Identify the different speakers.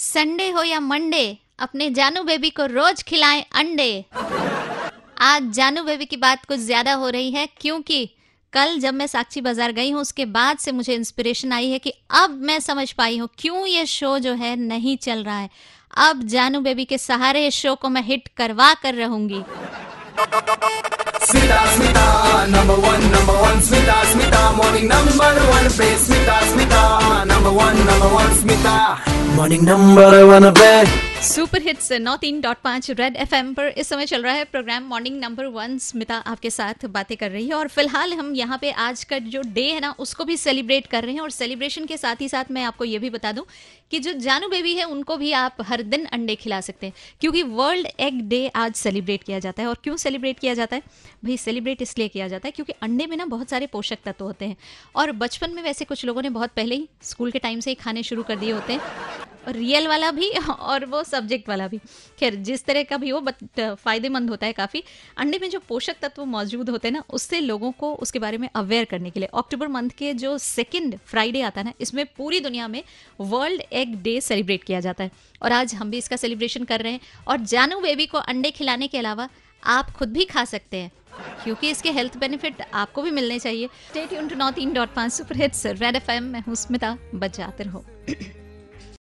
Speaker 1: Sunday हो या Monday अपने जानू बेबी को रोज खिलाएँ अंडे। आज जानू बेबी की बात कुछ ज़्यादा हो रही है क्योंकि कल जब मैं साक्षी बाज़ार गई हूँ उसके बाद से मुझे इंस्पिरेशन आई है कि अब मैं समझ पाई हूँ क्यों ये शो जो है नहीं चल रहा है। अब जानू बेबी के सहारे इस शो को मैं हिट करवा कर रहूँगी।
Speaker 2: Smita, number one, number one, Smita, Smita, morning number one, play Smita, Smita, number one, number one, Smita, morning number one, play.
Speaker 1: Super hits नौ तीन डॉट पाँच रेड एफ़ पर इस समय चल रहा है programme morning number one Smita आपके साथ बातें कर रही है और फ़िलहाल हम यहाँ पे आज का जो डे है ना उसको भी सेलिब्रेट कर रहे हैं और सेलिब्रेशन के साथ ही साथ मैं आपको ये भी बता दूँ कि जो जानू बेबी है उनको भी आप हर दिन अंडे खिला सकते हैं। क्योंकि वर्ल्ड एग डे आज सेलिब्रेट किया जाता है और क्यों सेलिब्रेट किया जाता है? भाई सेलिब्रेट इसलिए किया जाता है क्योंकि अंडे में ना बहुत सारे पोषक तत्व होते हैं। और बचपन में वैसे कुछ लोगों ने बहुत पहले ही स्कूल के टाइम से ही खाने शुरू कर दिए होते हैं। रियल वाला भी और वो सब्जेक्ट वाला भी। खैर, जिस तरह का भी हो बट फ़ायदेमंद होता है काफ़ी। अंडे में जो पोषक तत्व मौजूद होते हैं ना, उससे लोगों को उसके बारे में अवेयर करने के लिए। अक्टूबर मंथ के जो सेकेंड फ्राइडे आता है ना, इसमें पूरी दुनिया में वर्ल्ड एग डे सेलिब्रेट किया जाता है। और आज हम भी इसका सेलिब्रेशन कर रहे हैं। और जानू बेबी को अंडे खिलाने के अलावा आप खुद भी खा सकते हैं। क्योंकि इसके हेल्थ बेनिफिट आपको भी मिलने चाहिए। स्टेट यून टू नॉट इन डॉट पाँच super hits red F M मैं हूँ स्मिता, बजाते रहो।